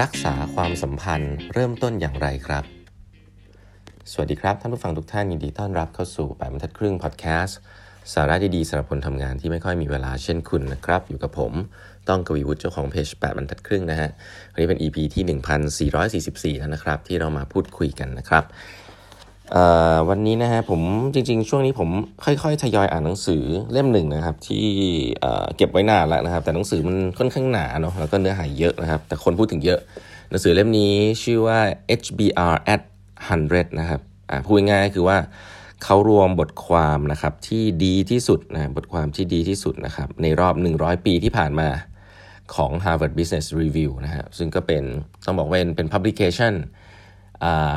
รักษาความสัมพันธ์เริ่มต้นอย่างไรครับ สวัสดีครับ ท่านผู้ฟังทุกท่านยินดีต้อนรับเข้าสู่แปดบรรทัดครึ่งพอดแคสต์สาระดีๆสำหรับคนทำงานที่ไม่ค่อยมีเวลาเช่นคุณนะครับ อยู่กับผมต้องกวีวุฒิเจ้าของเพจแปดบรรทัดครึ่งนะฮะวันนี้เป็น EP ที่ 1444แล้วนะครับ ที่เรามาพูดคุยกันนะครับ วันนี้นะฮะผมจริงๆ ช่วงนี้ผมค่อยๆทยอยอ่านหนังสือเล่มหนึ่งนะครับ ที่เก็บไว้นานแล้วนะครับ แต่หนังสือมันค่อนข้างหนาเนาะแล้วก็เนื้อหาเยอะนะครับ แต่คนพูดถึงเยอะ หนังสือเล่มนี้ชื่อว่า HBR at 100 นะครับพูดง่ายๆคือว่าเขารวมบทความนะครับที่ดีที่สุดนะบทความที่ดีที่สุดนะครับในรอบ 100 ปีที่ผ่านมาของ Harvard Business Review นะฮะซึ่งก็เป็นต้องบอกว่าเป็น publication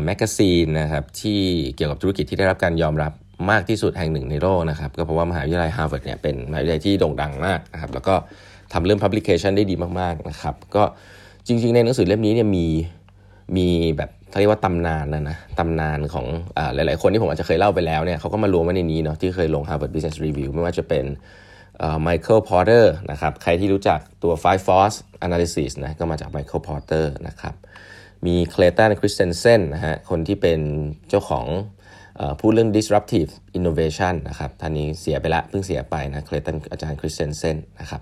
แมกกาซีนนะครับที่เกี่ยวกับธุรกิจที่ได้รับการยอมรับมากที่สุดแห่งหนึ่งในโลกนะครับก็เพราะว่ามหาวิทยาลัยฮาร์วาร์ดเนี่ยเป็นมหาวิทยาลัยที่โด่งดังมากนะครับแล้วก็ทำเรื่อง publication ได้ดีมากๆนะครับก็จริงๆ ในหนังสือเล่มนี้เนี่ยมีมีแบบเขาเรียกว่าตำนานนะนะตำนานของอหลายๆ คนที่ผมอาจจะเคยเล่าไปแล้วเนี่ยเขาก็มารวมไว้ในนี้เนาะที่เคยลง Harvard Business Review ไม่ว่าจะเป็น Michael Porter นะครับใครที่รู้จักตัว Five Force Analysis นะก็มาจาก Michael Porter นะครับ มี Clayton Christensen นะฮะคนที่เป็นเจ้าของพูดเรื่อง disruptive innovation นะครับท่านนี้เสียไปละเพิ่งเสียไปนะ Clayton อาจารย์ Christensen นะครับ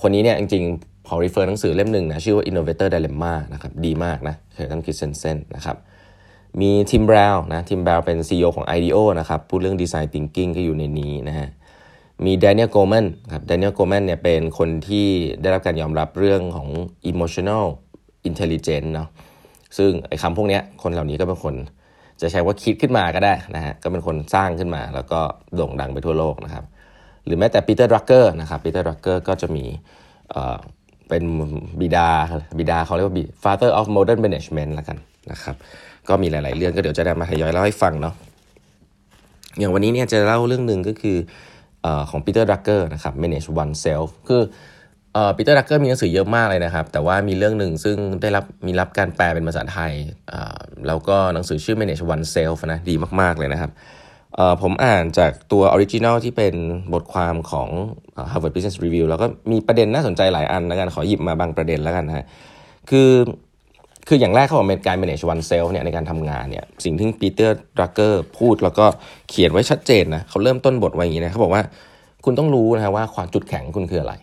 คนนี้เนี่ยจริงๆพอ refer หนังสือเล่มหนึ่งนะชื่อว่า innovator dilemma นะครับดีมากนะ Clayton Christensen นะครับมี Tim Brown นะ Tim Brown เป็น CEO ของ IDEO นะครับพูดเรื่อง design thinking ก็อยู่ในนี้นะฮะมี Daniel Goleman ครับ Daniel Goleman เนี่ยเป็นคนที่ได้รับการยอมรับเรื่องของ emotional intelligence เนาะซึ่งไอ้คำพวกนี้คนเหล่านี้ก็เป็นคนจะเรียกว่าคิดขึ้นมาก็ได้นะฮะก็เป็นคนสร้างขึ้นมา แล้วก็โด่งดังไปทั่วโลกนะครับ หรือแม้แต่ Peter Drucker นะครับ Peter Drucker ก็จะมีเป็นบิดาบิดาเขาเรียกว่า father of modern management ละกันนะครับก็มีหลาย ๆ เรื่องก็เดี๋ยวจะได้มาทยอยเล่าให้ฟังเนาะอย่างวันนี้เนี่ยจะเล่าเรื่องหนึ่งก็คืออของปีเตอร์ดักเกอร์นะครับ manage oneself คือ Peter Drucker มีหนังสือเยอะมากเลยนะครับ แต่ว่ามีเรื่องหนึ่งซึ่งได้รับมีรับการแปลเป็นภาษาไทยแล้วก็หนังสือชื่อ Manage Oneself นะดีมาก ๆ เลยนะครับผมอ่านจากตัว original ที่เป็นบทความของ Harvard Business Review แล้วก็มีประเด็นน่าสนใจหลายอันแล้วกันขอหยิบมาบางประเด็นแล้วกันนะคือคืออย่างแรกเขาบอกเป็นการ manage oneself เนี่ยในการทำงานเนี่ยสิ่งที่ Peter Drucker พูดแล้วก็เขียนไว้ชัดเจนนะเขาเริ่มต้นบทไว้อย่างนี้นะเขาบอกว่าคุณต้องรู้นะว่าความจุดแข็งคุณคืออะไร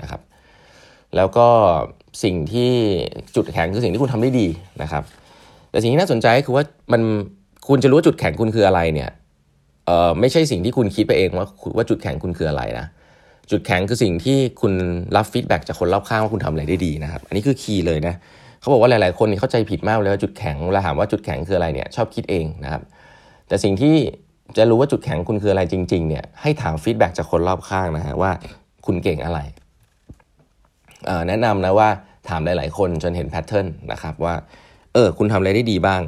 นะครับ แล้วก็สิ่งที่จุดแข็งคือสิ่งที่คุณทำได้ดีนะครับ แต่สิ่งที่น่าสนใจคือว่ามันคุณจะรู้ว่าจุดแข็งคุณคืออะไรเนี่ยเอ่อไม่ใช่สิ่งที่คุณคิดไปเองว่าว่าจุดแข็งคุณคืออะไรนะจุดแข็งคือสิ่งที่คุณรับ feedback จากคนรอบข้างว่าคุณทำอะไรได้ดีนะครับ อันนี้คือ key เลยนะเขาบอกว่าหลาย ๆ คนเข้าใจผิดมากเลยว่าจุดแข็งเวลาถามว่าจุดแข็งคืออะไรเนี่ยชอบคิดเองนะครับ แต่สิ่งที่จะรู้ว่าจุดแข็งคุณคืออะไรจริง ๆ เนี่ยให้ถาม feedback จากคนรอบข้างนะฮะว่าคุณเก่งอะไร แนะนำนะว่าถามหลาย ๆ คนจนเห็น pattern นะครับว่าเออคุณทำอะไรได้ดีบ้าง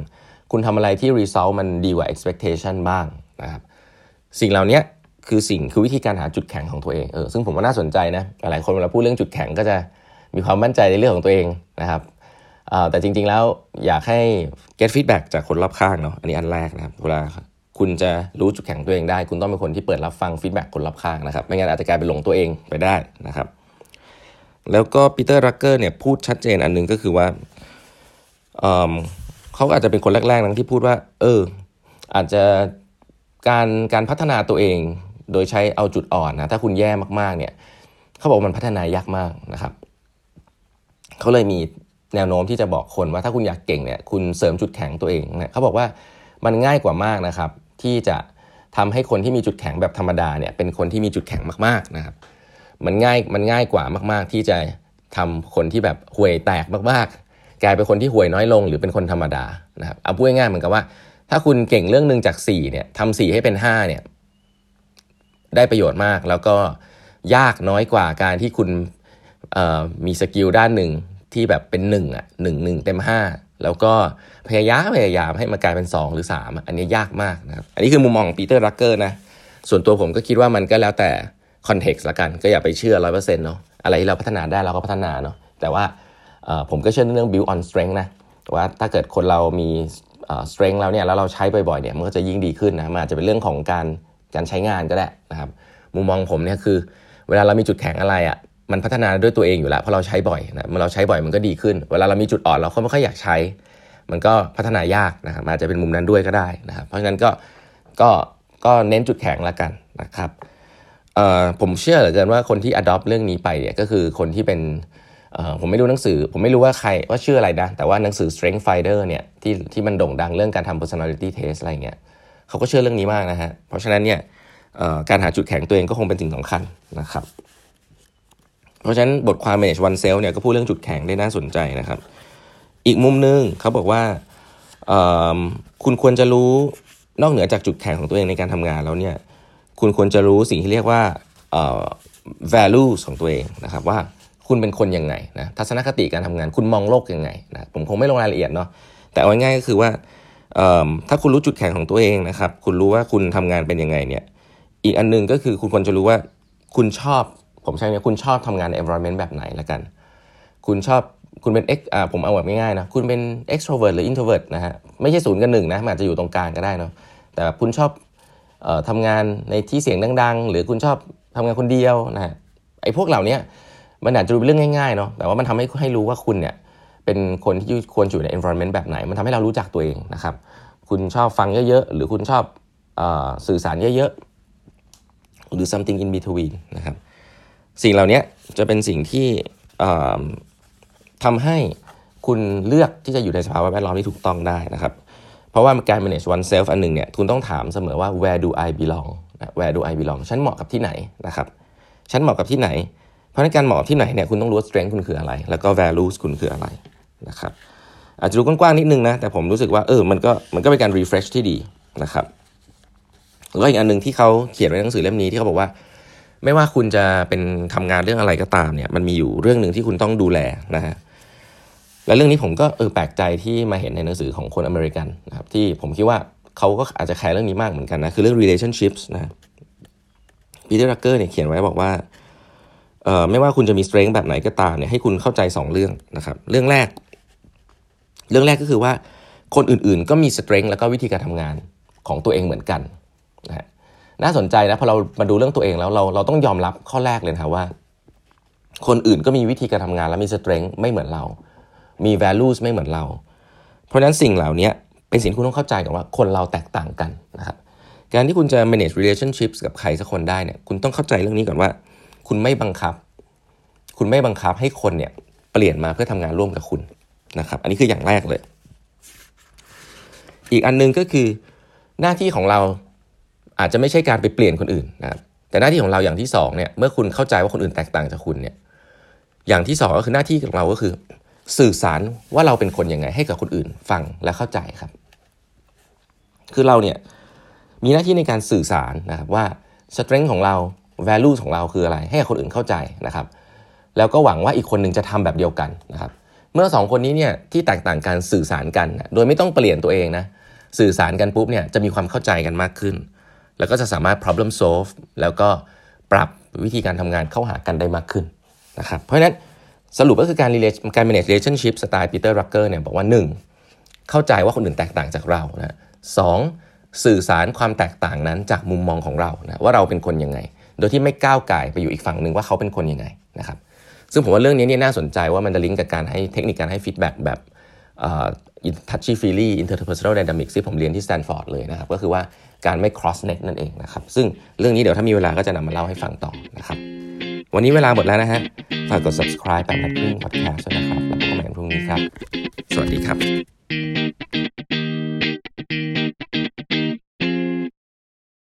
คุณทำอะไรที่ result มันดีกว่า expectation บ้างนะครับสิ่งเหล่านี้คือสิ่งคือวิธีการหาจุดแข็งของตัวเองเออซึ่งผมว่าน่าสนใจนะหลายคนเวลาพูดเรื่องจุดแข็งก็จะมีความมั่นใจในเรื่องของตัวเองนะครับแต่จริง ๆ แล้วอยากให้ get feedback จากคนรอบข้างเนาะอันนี้อันแรกนะครับเวลาคุณจะรู้จุดแข็งตัวเองได้ คุณต้องเป็นคนที่เปิดรับฟังฟีดแบ็กคนรอบข้างนะครับไม่งั้นอาจจะกลายเป็นหลงตัวเองไปได้นะครับ แล้วก็ปีเตอร์รักเกอร์เนี่ยพูดชัดเจนอันนึงก็คือว่าเเขาอาจจะเป็นคนแรกๆนั้นที่พูดว่า เออ อาจจะการการพัฒนาตัวเอง โดยใช้เอาจุดอ่อนนะถ้าคุณแย่มากๆ เนี่ยเขาบอกมันพัฒนายากมากนะครับเขาเลยมีแนวโน้มที่จะบอกคนว่าถ้าคุณอยากเก่งเนี่ยคุณเสริมจุดแข็งตัวเองเนะเขาบอกว่ามันง่ายกว่ามากนะครับ ที่จะทำให้คนที่มีจุดแข็งแบบธรรมดาเนี่ยเป็นคนที่มีจุดแข็งมากๆนะครับ มันง่ายมันง่ายกว่ามาก ๆ ที่จะทำคนที่แบบห่วยแตกมากๆ กลายเป็นคนที่ห่วยน้อยลง หรือเป็นคนธรรมดานะครับเอาพูดง่ายๆเหมือนกับว่า ถ้าคุณเก่งเรื่องหนึ่งจาก4เนี่ยทำสี่ให้เป็น5เนี่ยได้ประโยชน์มาก แล้วก็ยากน้อยกว่าการที่คุณมี skill ด้านหนึ่งที่แบบเป็น1อะหนึ่งหนึ่งเต็ม 5 แล้วก็พยายามพยายามให้มันกลายเป็น 2 หรือ 3 อันนี้ยากมากนะครับ อันนี้คือมุมมองของ Peter Drucker นะ ส่วนตัวผมก็คิดว่ามันก็แล้วแต่ context ละกันก็อย่าไปเชื่อร้อยเปอร์เซ็นต์เนาะอะไรที่เราพัฒนาได้เราก็พัฒนาเนาะแต่ว่าผมก็เชื่อเรื่อง build on strength นะว่าถ้าเกิดคนเรามี strength แล้วเนี่ยแล้วเราใช้บ่อยๆเนี่ยมันก็จะยิ่งดีขึ้นนะมันอาจจะเป็นเรื่องของการการใช้งานก็ได้นะครับมุมมองผมเนี่ยคือ เวลาเรามีจุดแข็งอะไรอะ่ะมันพัฒนาด้วยตัวเองอยู่แล้วเพราะเราใช้บ่อยนะเมื่อเราใช้บ่อยมันก็ดีขึ้น เวลาเรามีจุดอ่อนเราก็ไม่ค่อยอยากใช้ มันก็พัฒนายากนะครับอาจจะเป็นมุมนั้นด้วยก็ได้นะครับเพราะฉะนั้นก็ก็ก็เน้นจุดแข็งละกันนะครับ ผมเชื่อเหลือเกินว่าคนที่ adopt เรื่องนี้ไปเนี่ยก็คือคนที่เป็นผมไม่รู้หนังสือ ผมไม่รู้ว่าใครว่าชื่ออะไรนะ แต่ว่าหนังสือ Strength Finder เนี่ยที่ที่มันโด่งดังเรื่องการทำ personality test อะไรเงี้ยเขาก็เชื่อเรื่องนี้มากนะฮะ เพราะฉะนั้นเนี่ยการหาจุดแข็งตัวเองก็คงเป็นสิ่งสำคัญนะครับ เพราะฉะนั้นบทความ manage one self เนี่ยก็พูดเรื่องจุดแข็งได้น่าสนใจนะครับ อีกมุมนึงเขาบอกว่าคุณควรจะรู้นอกเหนือจากจุดแข็งของตัวเองในการทำงานแล้วเนี่ย คุณควรจะรู้สิ่งที่เรียกว่า value ของตัวเองนะครับว่าคุณเป็นคนยังไงนะทัศนคติการทำงานคุณมองโลกยังไงนะผมคงไม่ลงรายละเอียดเนาะแต่เอาง่ายก็คือว่าถ้าคุณรู้จุดแข็งของตัวเองนะครับคุณรู้ว่าคุณทำงานเป็นยังไงเนี่ยอีกอันนึงก็คือคุณควรจะรู้ว่าคุณชอบผมใช้เนี่ยคุณชอบทำงานใน environment แบบไหนละกัน คุณชอบคุณเป็น x อ่าผมเอาแบบง่ายๆนะคุณเป็น extrovert หรือ introvert นะฮะไม่ใช่ศูนย์กับหนึ่งนะมันอาจจะอยู่ตรงกลางก็ได้เนาะแต่คุณชอบ ทำงานในที่เสียงดัง ๆ หรือคุณชอบทำงานคนเดียวนะฮะไอ้พวกเหล่านี้มันอาจจะดูเป็นเรื่องง่ายๆเนาะแต่ว่ามันทำให้ให้รู้ว่าคุณเนี่ยเป็นคนที่ควรอยู่ใน environment แบบไหน มันทำให้เรารู้จักตัวเองนะครับ คุณชอบฟังเยอะๆ หรือคุณชอบอสื่อสารเยอะๆ หรือ something in between นะครับ สิ่งเหล่านี้จะเป็นสิ่งที่ทำให้คุณเลือกที่จะอยู่ในสภาวะแวดล้อมที่ถูกต้องได้นะครับ เพราะว่าการ manage oneself อันหนึ่งเนี่ยคุณต้องถามเสมอว่า where do I belong where do I belong ฉันเหมาะกับที่ไหนนะครับ ฉันเหมาะกับที่ไหน เพราะในการเหมาะที่ไหนเนี่ยคุณต้องรู้ strength คุณคืออะไร แล้วก็ values คุณคืออะไรนะครับ อาจจะดูกว้างๆนิดนึงนะ แต่ผมรู้สึกว่าเออ มันก็มันก็เป็นการ refresh ที่ดีนะครับ แล้วก็อีกอันหนึ่งที่เขาเขียนไว้ในหนังสือเล่มนี้ที่เขาบอกว่า ไม่ว่าคุณจะเป็นทำงานเรื่องอะไรก็ตามเนี่ย มันมีอยู่เรื่องหนึ่งที่คุณต้องดูแลนะฮะ และเรื่องนี้ผมก็เออแปลกใจที่มาเห็นในหนังสือของคนอเมริกันนะครับที่ผมคิดว่าเขาก็อาจจะแคร์เรื่องนี้มากเหมือนกันนะคือเรื่อง relationships นะปีเตอร์รักเกอร์เนี่ยเขียนไว้บอกว่าไม่ว่าคุณจะมีสเตรนจ์แบบไหนก็ตามเนี่ยให้คุณเข้าใจ 2 เรื่องนะครับเรื่องแรก เรื่องแรกก็คือว่าคนอื่นๆ ก็มีสเตรนจ์แล้วก็วิธีการทำงานของตัวเองเหมือนกันนะฮะน่าสนใจนะพอเรามาดูเรื่องตัวเองแล้วเราเราต้องยอมรับข้อแรกเลยนะว่า คนอื่นก็มีวิธีการทำงานและมีสเตรนจ์ไม่เหมือนเรา มี values ไม่เหมือนเรา เพราะฉะนั้นสิ่งเหล่านี้เป็นสิ่งที่คุณต้องเข้าใจกันว่าคนเราแตกต่างกันนะครับการที่คุณจะ manage relationships กับใครสักคนได้เนี่ยคุณต้องเข้าใจเรื่องนี้ก่อนว่า คุณไม่บังคับ คุณไม่บังคับให้คนเนี่ยเปลี่ยนมาเพื่อทำงานร่วมกับคุณนะครับอันนี้คืออย่างแรกเลย อีกอันนึงก็คือหน้าที่ของเราอาจจะไม่ใช่การไปเปลี่ยนคนอื่นนะครับแต่หน้าที่ของเราอย่างที่2เนี่ยเมื่อคุณเข้าใจว่าคนอื่นแตกต่างจากคุณเนี่ยอย่างที่2ก็คือหน้าที่ของเราก็คือ สื่อสารว่าเราเป็นคนยังไงให้กับคนอื่นฟังและเข้าใจครับ คือเราเนี่ยมีหน้าที่ในการสื่อสารนะครับว่าสเตรนจ์ของเรา value ของเราคืออะไร ให้คนอื่นเข้าใจนะครับ แล้วก็หวังว่าอีกคนหนึ่งจะทำแบบเดียวกันนะครับ เมื่อ 2 คนนี้เนี่ยที่แตกต่างการสื่อสารกัน โดยไม่ต้องเปลี่ยนตัวเองนะสื่อสารกันปุ๊บเนี่ยจะมีความเข้าใจกันมากขึ้น แล้วก็จะสามารถ problem solve แล้วก็ปรับวิธีการทำงานเข้าหากันได้มากขึ้นนะครับ เพราะฉะนั้น สรุปก็คือการ การ manage relationship สไตล์ Peter Drucker เนี่ยบอกว่า 1. เข้าใจว่าคนอื่นแตกต่างจากเรานะสสื่อสารความแตกต่างนั้นจากมุมมองของเรานะว่าเราเป็นคนยังไง โดยที่ไม่ก้าวก่ายไปอยู่อีกฝั่งหนึ่งว่าเขาเป็นคนยังไงนะครับซึ่งผมว่าเรื่องนี้เนี่ยน่าสนใจว่ามันจะลิงก์กับการให้เทคนิคการให้ feedback แบบ touchy feely interpersonal dynamic ที่ผมเรียนที่สแตนฟอร์ดเลยนะครับก็คือว่าการไม่ cross net นั่นเองนะครับซึ่งเรื่องนี้เดี๋ยวถ้ามีเวลาก็จะนำมาเล่าให้ฟังต่อนะครับ วันนี้เวลาหมดแล้วนะฮะ ฝากกด subscribe แบบนัดครึ่ง podcast นะครับ แล้วพบกันใหม่พรุ่งนี้ครับ สวัสดีครับ